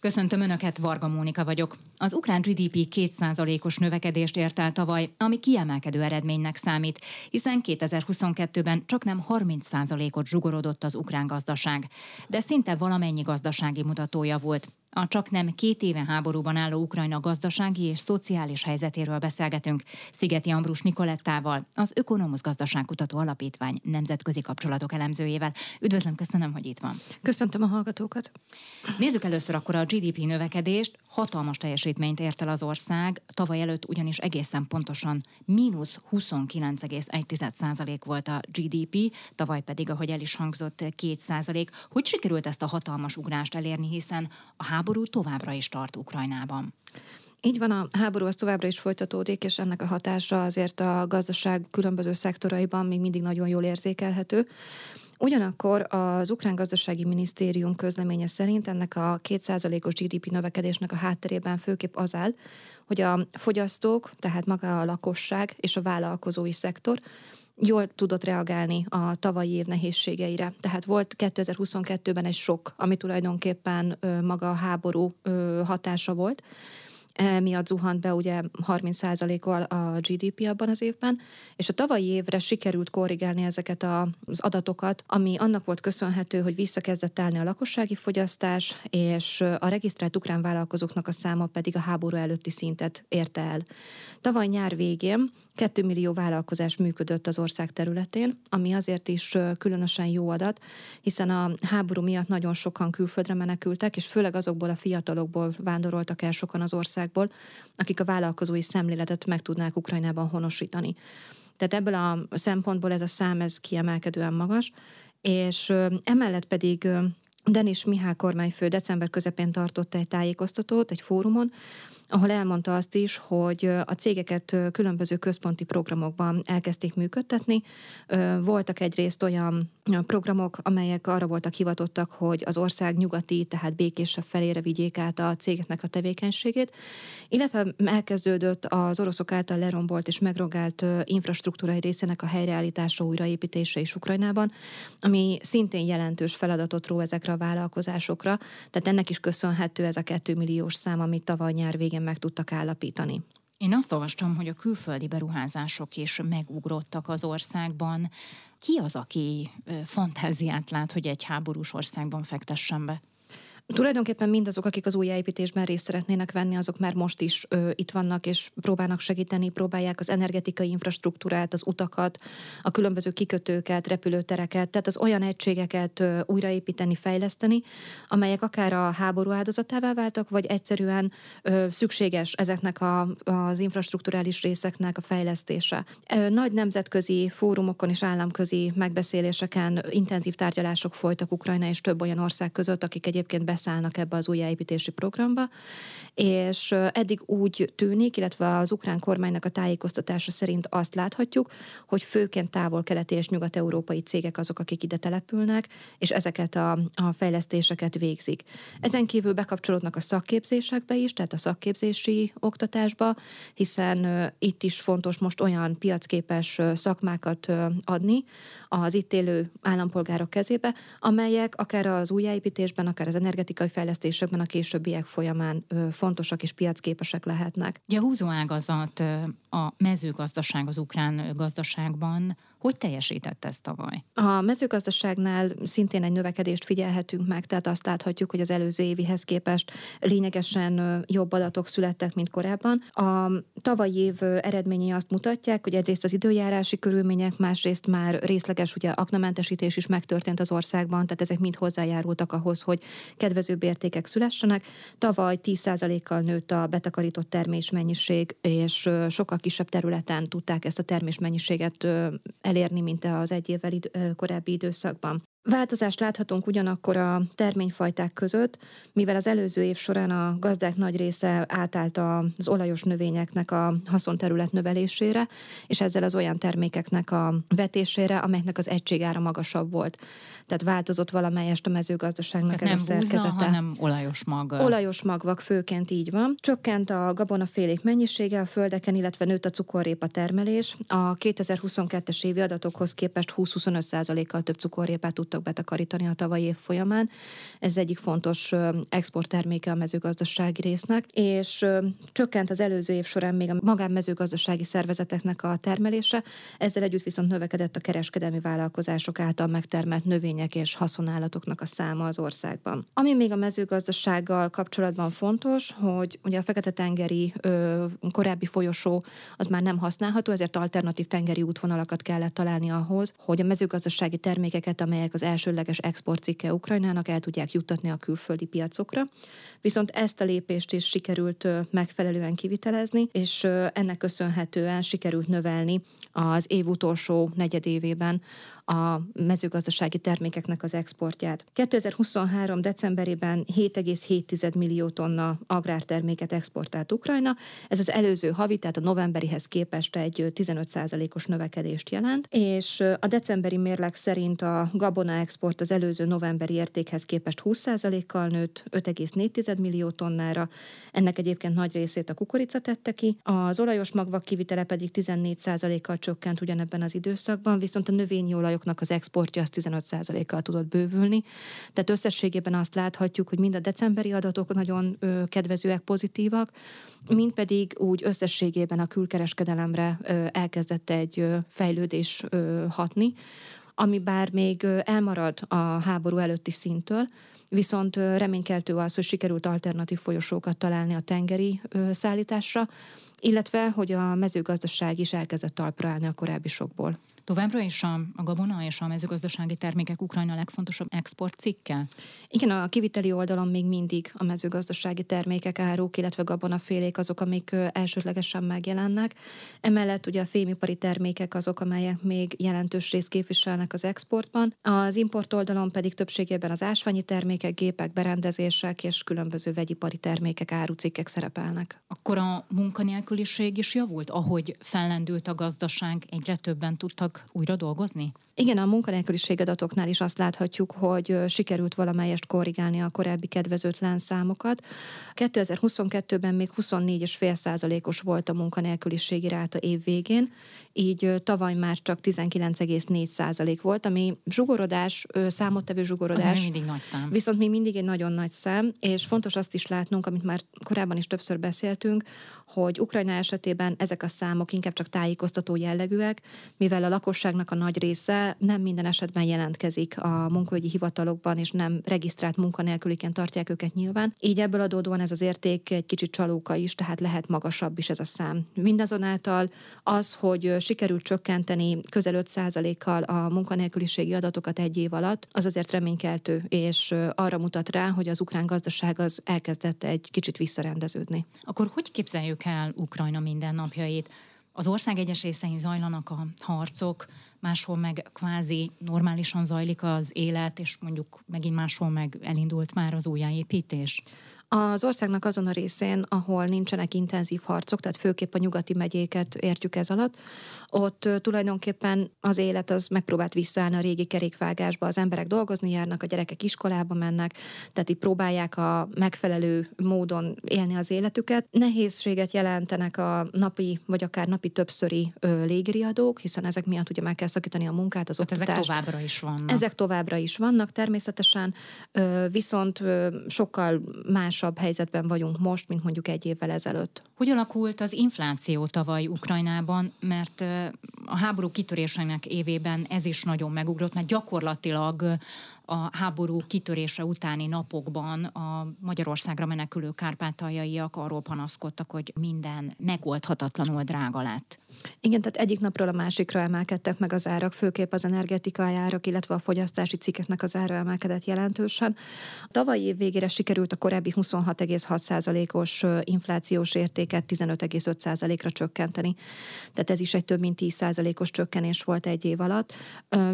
Köszöntöm Önöket, Varga Mónika vagyok. Az ukrán GDP 2%-os növekedést ért el tavaly, ami kiemelkedő eredménynek számít, hiszen 2022-ben csak nem 30%-ot zsugorodott az ukrán gazdaság. De szinte valamennyi gazdasági mutatója volt. A csak nem két éve háborúban álló Ukrajna gazdasági és szociális helyzetéről beszélgetünk Szigeti Ambrus Nikolettával, az Ökonomusz Gazdaságkutató Alapítvány nemzetközi kapcsolatok elemzőjével. Üdvözlöm, köszönöm, hogy itt van. Köszöntöm a hallgatókat. Nézzük először akkor a GDP növekedést. Hatalmas teljesítményt ért el az ország, tavaly előtt ugyanis egészen pontosan mínusz 29,1% volt a GDP, tavaly pedig, ahogy el is hangzott, 2%. Hogy sikerült ezt a hatalmas ugrást elérni, hiszen a háború továbbra is tart Ukrajnában. Így van, a háború az továbbra is folytatódik, és ennek a hatása azért a gazdaság különböző szektoraiban még mindig nagyon jól érzékelhető. Ugyanakkor az Ukrán Gazdasági Minisztérium közleménye szerint ennek a 2%-os GDP növekedésnek a hátterében főképp az áll, hogy a fogyasztók, tehát maga a lakosság és a vállalkozói szektor jól tudott reagálni a tavalyi év nehézségeire. Tehát volt 2022-ben egy sok, ami tulajdonképpen maga a háború hatása volt, miatt zuhant be ugye 30%-kal a GDP abban az évben, és a tavalyi évre sikerült korrigálni ezeket az adatokat, ami annak volt köszönhető, hogy visszakezdett állni a lakossági fogyasztás, és a regisztrált ukrán vállalkozóknak a száma pedig a háború előtti szintet érte el. Tavaly nyár végén 2 millió vállalkozás működött az ország területén, ami azért is különösen jó adat, hiszen a háború miatt nagyon sokan külföldre menekültek, és főleg azokból a fiatalokból vándoroltak el sokan az országból, akik a vállalkozói szemléletet meg tudnák Ukrajnában honosítani. Tehát ebből a szempontból ez a szám ez kiemelkedően magas, és emellett pedig Denis Mihály kormányfő december közepén tartott egy tájékoztatót egy fórumon, ahol elmondta azt is, hogy a cégeket különböző központi programokban elkezdték működtetni. Voltak egyrészt olyan programok, amelyek arra voltak hivatottak, hogy az ország nyugati, tehát békésebb felére vigyék át a cégeknek a tevékenységét, illetve elkezdődött az oroszok által lerombolt és megrogált infrastruktúrai részének a helyreállítása, újraépítése is Ukrajnában, ami szintén jelentős feladatot ró ezekre a vállalkozásokra, tehát ennek is köszönhető ez a 2 milliós szám, amit tavaly nyár végén meg tudtak állapítani. Én azt olvastam, hogy a külföldi beruházások is megugrottak az országban. Ki az, aki fantáziát lát, hogy egy háborús országban fektessen be? Tulajdonképpen mindazok, akik az újjáépítésben részt szeretnének venni, azok már most is ö, itt vannak, és próbálnak segíteni, próbálják az energetikai infrastruktúrát, az utakat, a különböző kikötőket, repülőtereket, tehát az olyan egységeket ö, újraépíteni, fejleszteni, amelyek akár a háború áldozatává váltak, vagy egyszerűen ö, szükséges ezeknek a, az infrastruktúrális részeknek a fejlesztése. Ö, nagy nemzetközi fórumokon és államközi megbeszéléseken intenzív tárgyalások folytak Ukrajna és több olyan ország között, akik egyébként beszállnak ebbe az újjáépítési programba, és eddig úgy tűnik, illetve az ukrán kormánynak a tájékoztatása szerint azt láthatjuk, hogy főként távol-keleti és nyugat-európai cégek azok, akik ide települnek, és ezeket a, a fejlesztéseket végzik. Ezen kívül bekapcsolódnak a szakképzésekbe is, tehát a szakképzési oktatásba, hiszen itt is fontos most olyan piacképes szakmákat adni az itt élő állampolgárok kezébe, amelyek akár az újjáépítésben, akár az energetikai fejlesztésekben a későbbiek folyamán fontosak és piacképesek lehetnek. Ugye a húzóágazat a mezőgazdaság az ukrán gazdaságban hogy teljesített ezt tavaly? A mezőgazdaságnál szintén egy növekedést figyelhetünk meg, tehát azt láthatjuk, hogy az előző évihez képest lényegesen jobb adatok születtek, mint korábban. A tavalyi év eredményei azt mutatják, hogy egyrészt az időjárási körülmények, másrészt már részleges ugye aknamentesítés is megtörtént az országban, tehát ezek mind hozzájárultak ahhoz, hogy kedvezőbb értékek szülessenek. Tavaly 10%-kal nőtt a betakarított termésmennyiség, és sokkal kisebb területen tudták ezt a termésmennyiséget elérni, mint az egy évvel id- korábbi időszakban. Változást láthatunk ugyanakkor a terményfajták között, mivel az előző év során a gazdák nagy része átállt az olajos növényeknek a haszonterület növelésére, és ezzel az olyan termékeknek a vetésére, amelyeknek az egységára magasabb volt. Tehát változott valamelyest a mezőgazdaságnak Tehát nem búza, hanem olajos mag. Olajos magvak főként így van. Csökkent a gabonafélék mennyisége a földeken, illetve nőtt a cukorrépa termelés. A 2022-es évi adatokhoz képest 20-25%-kal több cukorrépát tud tudtak betakarítani a tavalyi év folyamán. Ez egyik fontos exportterméke a mezőgazdasági résznek, és csökkent az előző év során még a magánmezőgazdasági szervezeteknek a termelése, ezzel együtt viszont növekedett a kereskedelmi vállalkozások által megtermelt növények és haszonállatoknak a száma az országban. Ami még a mezőgazdasággal kapcsolatban fontos, hogy ugye a Fekete-tengeri ö, korábbi folyosó az már nem használható, ezért alternatív tengeri útvonalakat kellett találni ahhoz, hogy a mezőgazdasági termékeket, amelyek az elsőleges exportcikke Ukrajnának el tudják juttatni a külföldi piacokra. Viszont ezt a lépést is sikerült megfelelően kivitelezni, és ennek köszönhetően sikerült növelni az év utolsó negyedévében a mezőgazdasági termékeknek az exportját. 2023. decemberében 7,7 millió tonna agrárterméket exportált Ukrajna. Ez az előző havi, tehát a novemberihez képest egy 15%-os növekedést jelent, és a decemberi mérleg szerint a gabona export az előző novemberi értékhez képest 20%-kal nőtt 5,4 millió tonnára, ennek egyébként nagy részét a kukorica tette ki, az olajos magvak kivitele pedig 14%-kal csökkent ugyanebben az időszakban, viszont a növényi olajoknak az exportja az 15%-kal tudott bővülni. Tehát összességében azt láthatjuk, hogy mind a decemberi adatok nagyon kedvezőek, pozitívak, mind pedig úgy összességében a külkereskedelemre elkezdett egy fejlődés hatni, ami bár még elmarad a háború előtti szintől, viszont reménykeltő az, hogy sikerült alternatív folyosókat találni a tengeri szállításra, illetve hogy a mezőgazdaság is elkezdett talpra állni a korábbi sokból. Továbbra is a, a gabona és a mezőgazdasági termékek Ukrajna legfontosabb exportcikke? Igen, a kiviteli oldalon még mindig a mezőgazdasági termékek, áruk, illetve gabonafélék azok, amik elsődlegesen megjelennek. Emellett ugye a fémipari termékek azok, amelyek még jelentős részt képviselnek az exportban. Az import oldalon pedig többségében az ásványi termékek, gépek, berendezések és különböző vegyipari termékek, árucikkek szerepelnek. Akkor a munkanélküliség is javult, ahogy fellendült a gazdaság, egyre többen tudtak újra dolgozni? Igen, a munkanélküliség adatoknál is azt láthatjuk, hogy sikerült valamelyest korrigálni a korábbi kedvezőtlen számokat. 2022-ben még 24,5 százalékos volt a munkanélküliségi ráta év végén, így tavaly már csak 19,4 százalék volt, ami zsugorodás, számottevő zsugorodás. Az mindig nagy szám. Viszont még mindig egy nagyon nagy szám, és fontos azt is látnunk, amit már korábban is többször beszéltünk, hogy Ukrajna esetében ezek a számok inkább csak tájékoztató jellegűek, mivel a lakosságnak a nagy része nem minden esetben jelentkezik a munkaügyi hivatalokban, és nem regisztrált munkanélküliként tartják őket nyilván. Így ebből adódóan ez az érték egy kicsit csalóka is, tehát lehet magasabb is ez a szám. Mindazonáltal az, hogy sikerült csökkenteni közel 5%-kal a munkanélküliségi adatokat egy év alatt, az azért reménykeltő, és arra mutat rá, hogy az ukrán gazdaság az elkezdett egy kicsit visszarendeződni. Akkor hogy képzeljük el Ukrajna mindennapjait. Az ország egyes részein zajlanak a harcok, máshol meg kvázi normálisan zajlik az élet, és mondjuk megint máshol meg elindult már az újjáépítés. Az országnak azon a részén, ahol nincsenek intenzív harcok, tehát főképp a nyugati megyéket értjük ez alatt, ott tulajdonképpen az élet az megpróbált visszaállni a régi kerékvágásba, az emberek dolgozni járnak, a gyerekek iskolába mennek, tehát így próbálják a megfelelő módon élni az életüket. Nehézséget jelentenek a napi, vagy akár napi többszöri ö, légriadók, hiszen ezek miatt ugye meg kell szakítani a munkát, az hát oktatást. Ezek továbbra is vannak. Ezek továbbra is vannak természetesen, ö, viszont ö, sokkal másabb helyzetben vagyunk most, mint mondjuk egy évvel ezelőtt. Hogy alakult az infláció tavaly Ukrajnában, mert a háború kitörésének évében ez is nagyon megugrott, mert gyakorlatilag a háború kitörése utáni napokban a Magyarországra menekülő kárpátaljaiak arról panaszkodtak, hogy minden megoldhatatlanul drága lett. Igen, tehát egyik napról a másikra emelkedtek meg az árak, főképp az energetikai árak, illetve a fogyasztási cikkeknek az ára emelkedett jelentősen. A tavalyi év végére sikerült a korábbi 26,6%-os inflációs értéket 15,5%-ra csökkenteni. Tehát ez is egy több mint 10%-os csökkenés volt egy év alatt.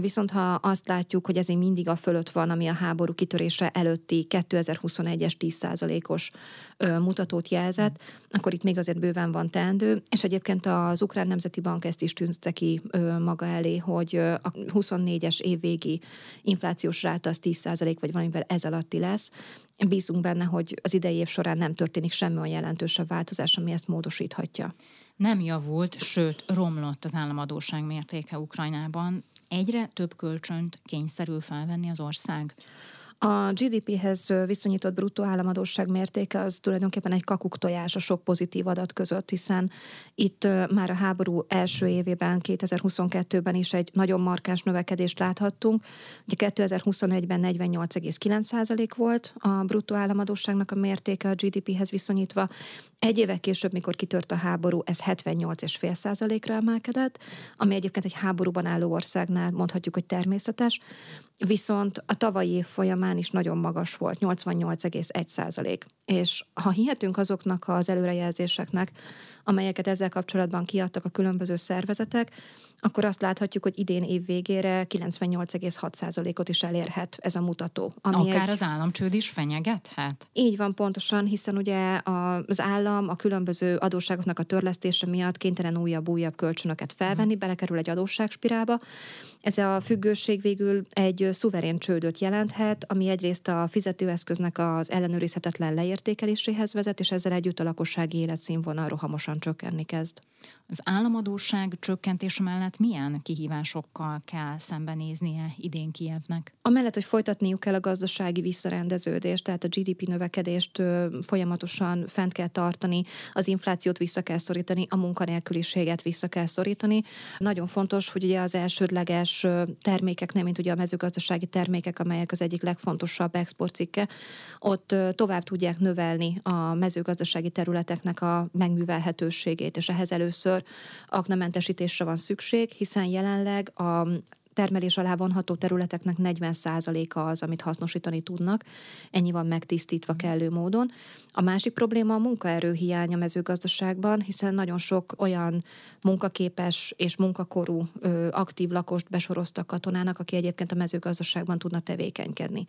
Viszont ha azt látjuk, hogy ez még mindig a fölött van, ami a háború kitörése előtti 2021-es 10%-os mutatót jelzett, akkor itt még azért bőven van teendő, és egyébként az Ukrán Nemzeti Bank ezt is tűzte ki maga elé, hogy a 24-es évvégi inflációs ráta az 10% vagy valamivel ez alatti lesz. Bízunk benne, hogy az idei év során nem történik semmi olyan jelentősebb változás, ami ezt módosíthatja. Nem javult, sőt romlott az államadóság mértéke Ukrajnában Egyre több kölcsönt kényszerül felvenni az ország. A GDP-hez viszonyított bruttó államadóság mértéke az tulajdonképpen egy kakuktojás a sok pozitív adat között, hiszen itt már a háború első évében, 2022-ben is egy nagyon markáns növekedést láthattunk. Ugye 2021-ben 48,9% volt a bruttó államadóságnak a mértéke a GDP-hez viszonyítva. Egy éve később, mikor kitört a háború, ez 78,5%-ra emelkedett, ami egyébként egy háborúban álló országnál mondhatjuk, hogy természetes. Viszont a tavalyi év folyamán is nagyon magas volt, 88,1 százalék. És ha hihetünk azoknak az előrejelzéseknek, amelyeket ezzel kapcsolatban kiadtak a különböző szervezetek, akkor azt láthatjuk, hogy idén év végére 98,6%-ot is elérhet ez a mutató. Ami Akár egy... az államcsőd is fenyegethet? Így van pontosan, hiszen ugye az állam a különböző adósságoknak a törlesztése miatt kénytelen újabb-újabb kölcsönöket felvenni, hmm. belekerül egy adósságspirálba. Ez a függőség végül egy szuverén csődöt jelenthet, ami egyrészt a fizetőeszköznek az ellenőrizhetetlen leértékeléséhez vezet, és ezzel együtt a lakossági életszínvonal rohamosan csökkenni kezd. Az államadóság csökkentése mellett milyen kihívásokkal kell szembenéznie idén Kievnek? Amellett, hogy folytatniuk kell a gazdasági visszarendeződést, tehát a GDP növekedést folyamatosan fent kell tartani, az inflációt vissza kell szorítani, a munkanélküliséget vissza kell szorítani. Nagyon fontos, hogy ugye az elsődleges termékek, nem mint ugye a mezőgazdasági termékek, amelyek az egyik legfontosabb exportcikke, ott tovább tudják növelni a mezőgazdasági területeknek a megművelhetőségét, és ehhez először aknamentesítésre van szükség, hiszen jelenleg a termelés alá vonható területeknek 40%-a az, amit hasznosítani tudnak. Ennyi van megtisztítva kellő módon. A másik probléma a munkaerő hiány a mezőgazdaságban, hiszen nagyon sok olyan munkaképes és munkakorú ö, aktív lakost besoroztak katonának, aki egyébként a mezőgazdaságban tudna tevékenykedni.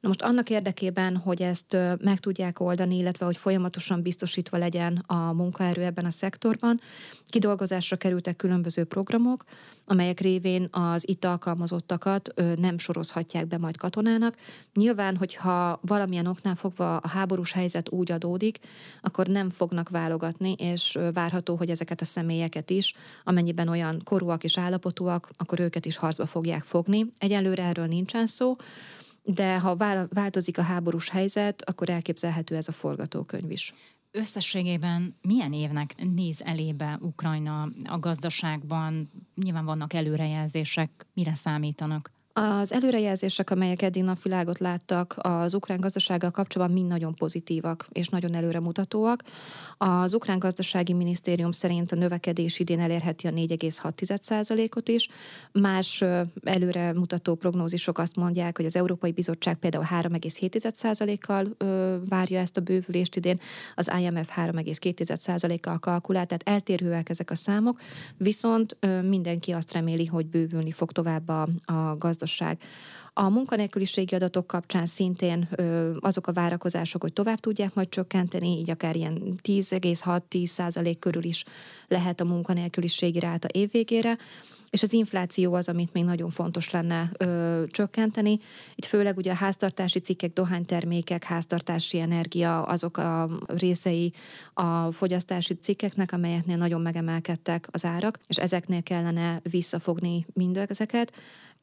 Na most annak érdekében, hogy ezt ö, meg tudják oldani, illetve hogy folyamatosan biztosítva legyen a munkaerő ebben a szektorban, kidolgozásra kerültek különböző programok, amelyek révén az itt alkalmazottakat ö, nem sorozhatják be majd katonának. Nyilván, hogyha valamilyen oknál fogva a háborús helyzet úgy adódik, akkor nem fognak válogatni, és várható, hogy ezeket a személyeket is, amennyiben olyan korúak és állapotúak, akkor őket is harcba fogják fogni. Egyelőre erről nincsen szó, de ha változik a háborús helyzet, akkor elképzelhető ez a forgatókönyv is. Összességében milyen évnek néz elébe Ukrajna a gazdaságban? Nyilván vannak előrejelzések, mire számítanak? Az előrejelzések, amelyek eddig napvilágot láttak az ukrán gazdasággal kapcsolatban mind nagyon pozitívak és nagyon előremutatóak. Az ukrán gazdasági minisztérium szerint a növekedés idén elérheti a 4,6%-ot is. Más előremutató prognózisok azt mondják, hogy az Európai Bizottság például 3,7%-kal várja ezt a bővülést idén, az IMF 3,2%-kal kalkulál, tehát eltérőek ezek a számok, viszont mindenki azt reméli, hogy bővülni fog tovább a, a gazdaság gazdaság. A munkanélküliségi adatok kapcsán szintén ö, azok a várakozások, hogy tovább tudják majd csökkenteni, így akár ilyen 10,6-10 százalék körül is lehet a munkanélküliségi ráta évvégére és az infláció az, amit még nagyon fontos lenne ö, csökkenteni. Itt főleg ugye a háztartási cikkek, dohánytermékek, háztartási energia, azok a részei a fogyasztási cikkeknek, amelyeknél nagyon megemelkedtek az árak, és ezeknél kellene visszafogni mindezeket.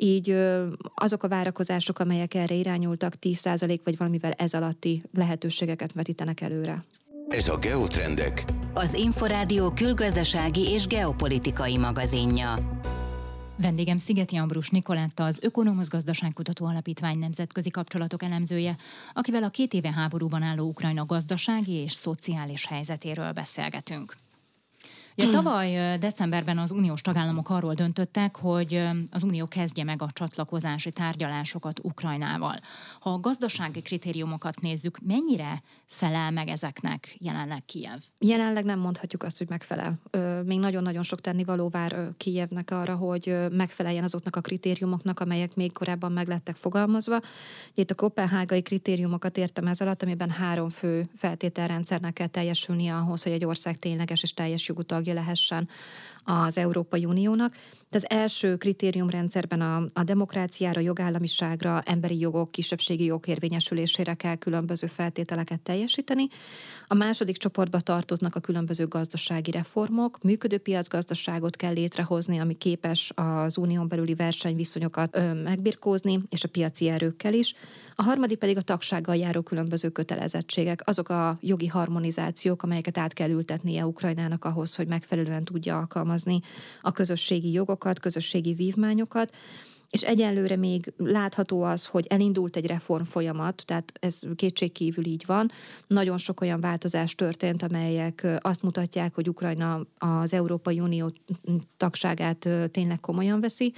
Így azok a várakozások, amelyek erre irányultak, 10% vagy valamivel ez alatti lehetőségeket vetítenek előre. Ez a Geotrendek, az Inforádió külgazdasági és geopolitikai magazinja. Vendégem Szigeti Ambrus Nikoletta, az Ökonomusz Gazdaságkutató Alapítvány nemzetközi kapcsolatok elemzője, akivel a két éve háborúban álló Ukrajna gazdasági és szociális helyzetéről beszélgetünk. Ugye tavaly decemberben az uniós tagállamok arról döntöttek, hogy az unió kezdje meg a csatlakozási tárgyalásokat Ukrajnával. Ha a gazdasági kritériumokat nézzük, mennyire felel meg ezeknek jelenleg Kijev? Jelenleg nem mondhatjuk azt, hogy megfelel. Még nagyon-nagyon sok tennivaló vár Kijevnek arra, hogy megfeleljen azoknak a kritériumoknak, amelyek még korábban meglettek fogalmazva. Itt a kopenhágai kritériumokat értem ez alatt, amiben három fő feltételrendszernek kell teljesülnie ahhoz, hogy egy ország tényleges és teljes jogú tagja lehessen az Európai Uniónak. Az első kritériumrendszerben a, a demokráciára, jogállamiságra, emberi jogok, kisebbségi jogérvényesülésére kell különböző feltételeket teljesíteni. A második csoportba tartoznak a különböző gazdasági reformok, működő piacgazdaságot kell létrehozni, ami képes az unión belüli versenyviszonyokat ö, megbirkózni, és a piaci erőkkel is. A harmadik pedig a tagsággal járó különböző kötelezettségek, azok a jogi harmonizációk, amelyeket át kell ültetnie Ukrajnának ahhoz, hogy megfelelően tudja alkalmazni a közösségi jogokat, közösségi vívmányokat, és egyelőre még látható az, hogy elindult egy reform folyamat, tehát ez kétségkívül így van. Nagyon sok olyan változás történt, amelyek azt mutatják, hogy Ukrajna az Európai Unió tagságát tényleg komolyan veszi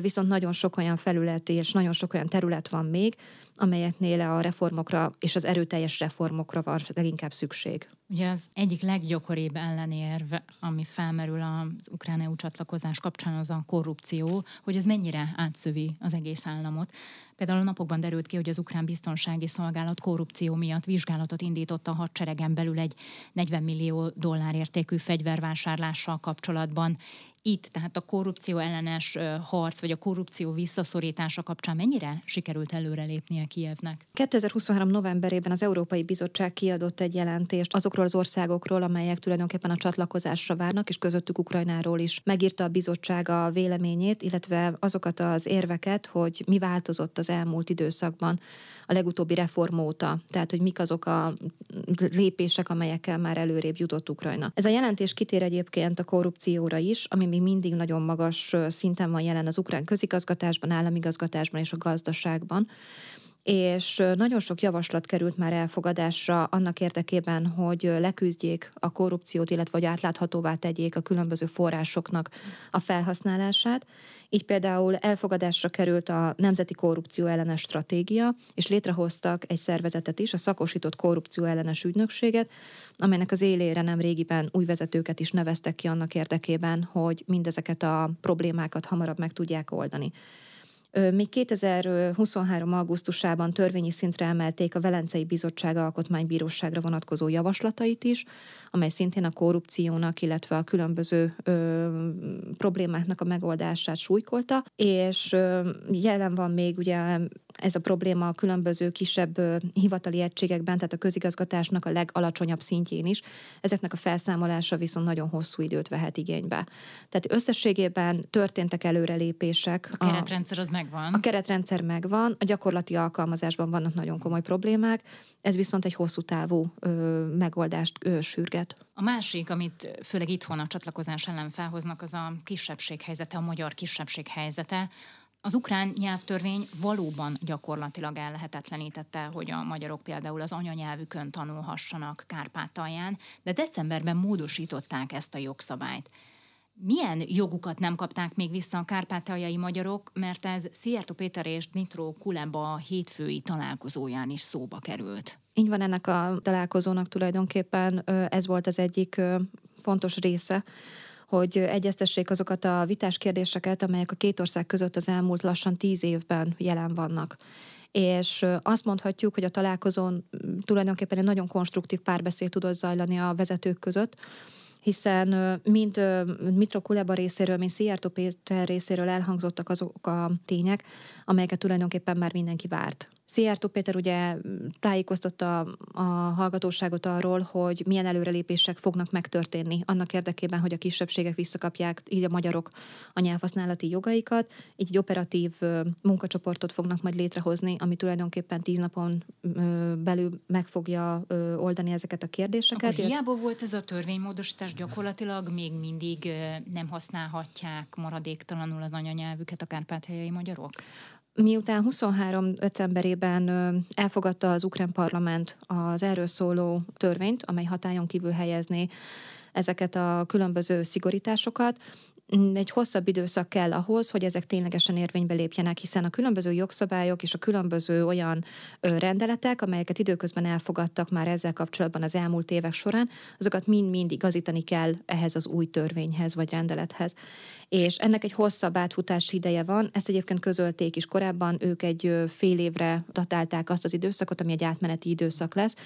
viszont nagyon sok olyan felület és nagyon sok olyan terület van még, amelyeknél a reformokra és az erőteljes reformokra van leginkább szükség. Ugye az egyik leggyakoribb ellenérv, ami felmerül az ukrán EU csatlakozás kapcsán, az a korrupció, hogy ez mennyire átszövi az egész államot. Például a napokban derült ki, hogy az ukrán biztonsági szolgálat korrupció miatt vizsgálatot indított a hadseregen belül egy 40 millió dollár értékű fegyvervásárlással kapcsolatban itt, tehát a korrupció ellenes harc, vagy a korrupció visszaszorítása kapcsán mennyire sikerült előrelépnie Kievnek? 2023. novemberében az Európai Bizottság kiadott egy jelentést azokról az országokról, amelyek tulajdonképpen a csatlakozásra várnak, és közöttük Ukrajnáról is. Megírta a bizottság a véleményét, illetve azokat az érveket, hogy mi változott az elmúlt időszakban a legutóbbi reform óta, tehát hogy mik azok a lépések, amelyekkel már előrébb jutott Ukrajna. Ez a jelentés kitér egyébként a korrupcióra is, ami még mindig nagyon magas szinten van jelen az ukrán közigazgatásban, államigazgatásban és a gazdaságban és nagyon sok javaslat került már elfogadásra annak érdekében, hogy leküzdjék a korrupciót, illetve hogy átláthatóvá tegyék a különböző forrásoknak a felhasználását, így például elfogadásra került a Nemzeti Korrupció ellenes stratégia, és létrehoztak egy szervezetet is, a Szakosított Korrupció ellenes ügynökséget, amelynek az élére nem régiben új vezetőket is neveztek ki annak érdekében, hogy mindezeket a problémákat hamarabb meg tudják oldani. Még 2023. augusztusában törvényi szintre emelték a Velencei Bizottság Alkotmánybíróságra vonatkozó javaslatait is, amely szintén a korrupciónak, illetve a különböző ö, problémáknak a megoldását súlykolta, és ö, jelen van még ugye ez a probléma a különböző kisebb hivatali egységekben, tehát a közigazgatásnak a legalacsonyabb szintjén is. Ezeknek a felszámolása viszont nagyon hosszú időt vehet igénybe. Tehát összességében történtek előrelépések. A keretrendszer az megvan. A keretrendszer megvan, a gyakorlati alkalmazásban vannak nagyon komoly problémák, ez viszont egy hosszú távú ö, megoldást ö, sürget. A másik, amit főleg itthon a csatlakozás ellen felhoznak, az a kisebbség helyzete, a magyar kisebbség helyzete. Az ukrán nyelvtörvény valóban gyakorlatilag ellehetetlenítette, hogy a magyarok például az anyanyelvükön tanulhassanak Kárpátalján, de decemberben módosították ezt a jogszabályt milyen jogukat nem kapták még vissza a kárpátaljai magyarok, mert ez Szijjártó Péter és Dmitro Kuleba hétfői találkozóján is szóba került. Így van ennek a találkozónak tulajdonképpen ez volt az egyik fontos része, hogy egyeztessék azokat a vitás kérdéseket, amelyek a két ország között az elmúlt lassan tíz évben jelen vannak. És azt mondhatjuk, hogy a találkozón tulajdonképpen egy nagyon konstruktív párbeszéd tudott zajlani a vezetők között, hiszen mind Mitro Kuleba részéről, mint Szijjártó Péter részéről elhangzottak azok a tények, amelyeket tulajdonképpen már mindenki várt. Szijjártó Péter ugye tájékoztatta a hallgatóságot arról, hogy milyen előrelépések fognak megtörténni annak érdekében, hogy a kisebbségek visszakapják, így a magyarok a nyelvhasználati jogaikat, így egy operatív munkacsoportot fognak majd létrehozni, ami tulajdonképpen tíz napon belül meg fogja oldani ezeket a kérdéseket. Akkor hiába volt ez a törvénymódosítás, gyakorlatilag még mindig nem használhatják maradéktalanul az anyanyelvüket a kárpátaljai magyarok? Miután 23. decemberében elfogadta az ukrán parlament az erről szóló törvényt, amely hatályon kívül helyezné ezeket a különböző szigorításokat, egy hosszabb időszak kell ahhoz, hogy ezek ténylegesen érvénybe lépjenek, hiszen a különböző jogszabályok és a különböző olyan rendeletek, amelyeket időközben elfogadtak már ezzel kapcsolatban az elmúlt évek során, azokat mind-mind igazítani kell ehhez az új törvényhez vagy rendelethez. És ennek egy hosszabb átfutási ideje van, ezt egyébként közölték is korábban, ők egy fél évre datálták azt az időszakot, ami egy átmeneti időszak lesz,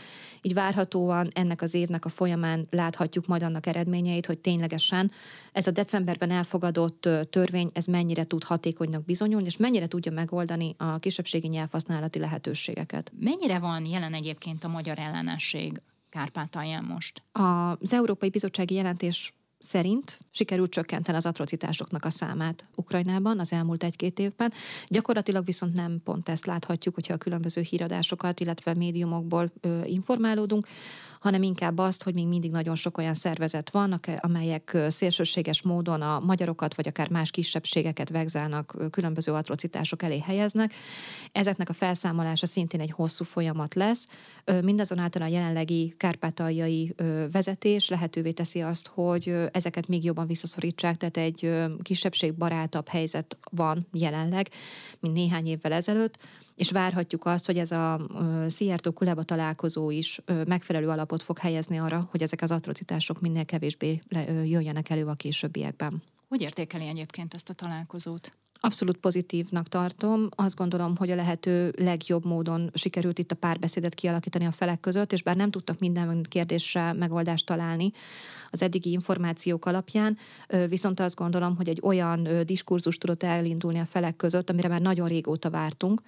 így várhatóan ennek az évnek a folyamán láthatjuk majd annak eredményeit, hogy ténylegesen ez a decemberben elfogadott törvény, ez mennyire tud hatékonynak bizonyulni, és mennyire tudja megoldani a kisebbségi nyelvhasználati lehetőségeket. Mennyire van jelen egyébként a magyar ellenesség Kárpátalján most? Az Európai Bizottsági Jelentés szerint sikerült csökkenteni az atrocitásoknak a számát Ukrajnában az elmúlt egy-két évben. Gyakorlatilag viszont nem pont ezt láthatjuk, hogyha a különböző híradásokat, illetve médiumokból ö, informálódunk, hanem inkább azt, hogy még mindig nagyon sok olyan szervezet van, amelyek szélsőséges módon a magyarokat, vagy akár más kisebbségeket vegzálnak, különböző atrocitások elé helyeznek. Ezeknek a felszámolása szintén egy hosszú folyamat lesz. Mindazonáltal a jelenlegi kárpátaljai vezetés lehetővé teszi azt, hogy ezeket még jobban visszaszorítsák, tehát egy kisebbségbarátabb helyzet van jelenleg, mint néhány évvel ezelőtt és várhatjuk azt, hogy ez a Szijjártó Kuleba találkozó is megfelelő alapot fog helyezni arra, hogy ezek az atrocitások minél kevésbé jöjjenek elő a későbbiekben. Hogy értékeli egyébként ezt a találkozót? Abszolút pozitívnak tartom. Azt gondolom, hogy a lehető legjobb módon sikerült itt a párbeszédet kialakítani a felek között, és bár nem tudtak minden kérdésre megoldást találni az eddigi információk alapján, viszont azt gondolom, hogy egy olyan diskurzus tudott elindulni a felek között, amire már nagyon régóta vártunk,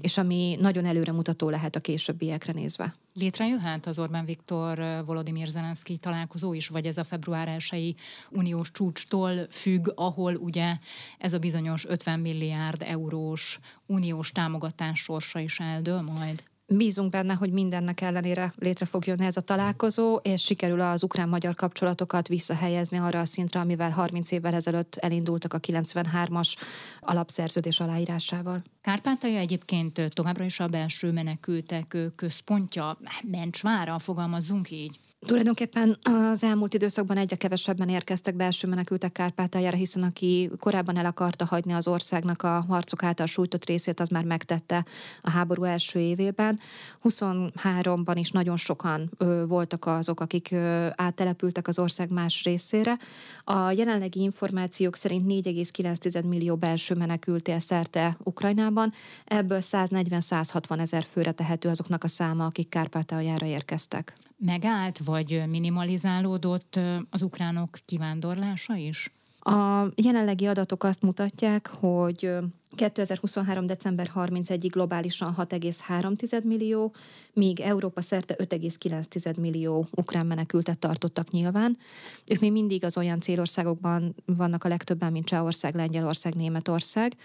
és ami nagyon előremutató lehet a későbbiekre nézve. Létrejöhet az Orbán Viktor Volodymyr Zelenszky találkozó is, vagy ez a február 1 uniós csúcstól függ, ahol ugye ez a bizonyos 50 milliárd eurós uniós támogatás sorsa is eldől majd? Bízunk benne, hogy mindennek ellenére létre fog jönni ez a találkozó, és sikerül az ukrán-magyar kapcsolatokat visszahelyezni arra a szintre, amivel 30 évvel ezelőtt elindultak a 93-as alapszerződés aláírásával. Kárpátalja egyébként továbbra is a belső menekültek központja, Mencsvára, fogalmazzunk így. Tulajdonképpen az elmúlt időszakban egyre kevesebben érkeztek belső menekültek Kárpátaljára, hiszen aki korábban el akarta hagyni az országnak a harcok által sújtott részét, az már megtette a háború első évében. 23-ban is nagyon sokan ö, voltak azok, akik ö, áttelepültek az ország más részére. A jelenlegi információk szerint 4,9 millió belső menekült él szerte Ukrajnában, ebből 140-160 ezer főre tehető azoknak a száma, akik Kárpátaljára érkeztek megállt, vagy minimalizálódott az ukránok kivándorlása is? A jelenlegi adatok azt mutatják, hogy 2023. december 31-ig globálisan 6,3 millió, míg Európa szerte 5,9 millió ukrán menekültet tartottak nyilván. Ők még mindig az olyan célországokban vannak a legtöbben, mint Csehország, Lengyelország, Németország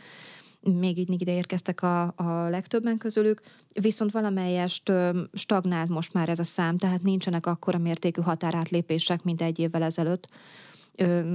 még így ide érkeztek a, a legtöbben közülük, viszont valamelyest stagnált most már ez a szám, tehát nincsenek akkora mértékű határátlépések, mint egy évvel ezelőtt.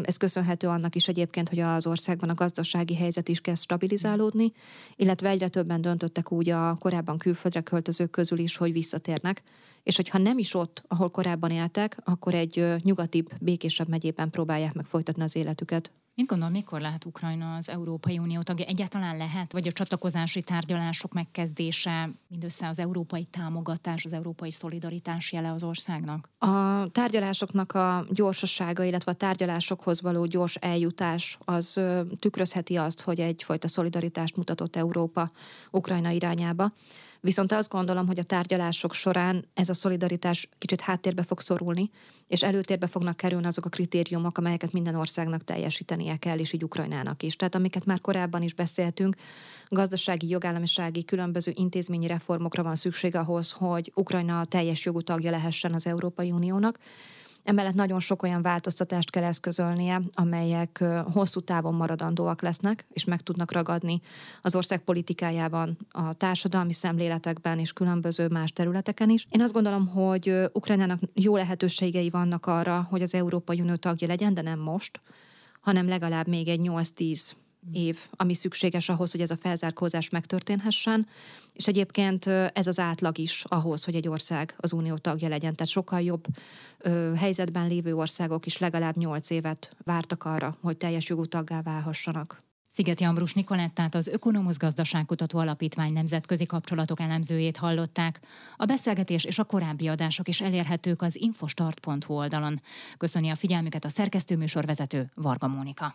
Ez köszönhető annak is egyébként, hogy az országban a gazdasági helyzet is kezd stabilizálódni, illetve egyre többen döntöttek úgy a korábban külföldre költözők közül is, hogy visszatérnek, és hogyha nem is ott, ahol korábban éltek, akkor egy nyugatibb, békésebb megyében próbálják meg folytatni az életüket. Mit gondol, mikor lehet Ukrajna az Európai Unió tagja? Egyáltalán lehet? Vagy a csatlakozási tárgyalások megkezdése, mindössze az európai támogatás, az európai szolidaritás jele az országnak? A tárgyalásoknak a gyorsasága, illetve a tárgyalásokhoz való gyors eljutás az tükrözheti azt, hogy egyfajta szolidaritást mutatott Európa Ukrajna irányába. Viszont azt gondolom, hogy a tárgyalások során ez a szolidaritás kicsit háttérbe fog szorulni, és előtérbe fognak kerülni azok a kritériumok, amelyeket minden országnak teljesítenie kell, és így Ukrajnának is. Tehát amiket már korábban is beszéltünk, gazdasági, jogállamisági, különböző intézményi reformokra van szükség ahhoz, hogy Ukrajna teljes jogú tagja lehessen az Európai Uniónak, Emellett nagyon sok olyan változtatást kell eszközölnie, amelyek hosszú távon maradandóak lesznek, és meg tudnak ragadni az ország politikájában, a társadalmi szemléletekben és különböző más területeken is. Én azt gondolom, hogy Ukrajnának jó lehetőségei vannak arra, hogy az Európai Unió tagja legyen, de nem most, hanem legalább még egy 8-10 év, ami szükséges ahhoz, hogy ez a felzárkózás megtörténhessen, és egyébként ez az átlag is ahhoz, hogy egy ország az unió tagja legyen. Tehát sokkal jobb ö, helyzetben lévő országok is legalább nyolc évet vártak arra, hogy teljes jogú taggá válhassanak. Szigeti Ambrus Nikolettát az Ökonomusz Gazdaságkutató Alapítvány nemzetközi kapcsolatok elemzőjét hallották. A beszélgetés és a korábbi adások is elérhetők az infostart.hu oldalon. Köszöni a figyelmüket a szerkesztőműsorvezető Varga Mónika.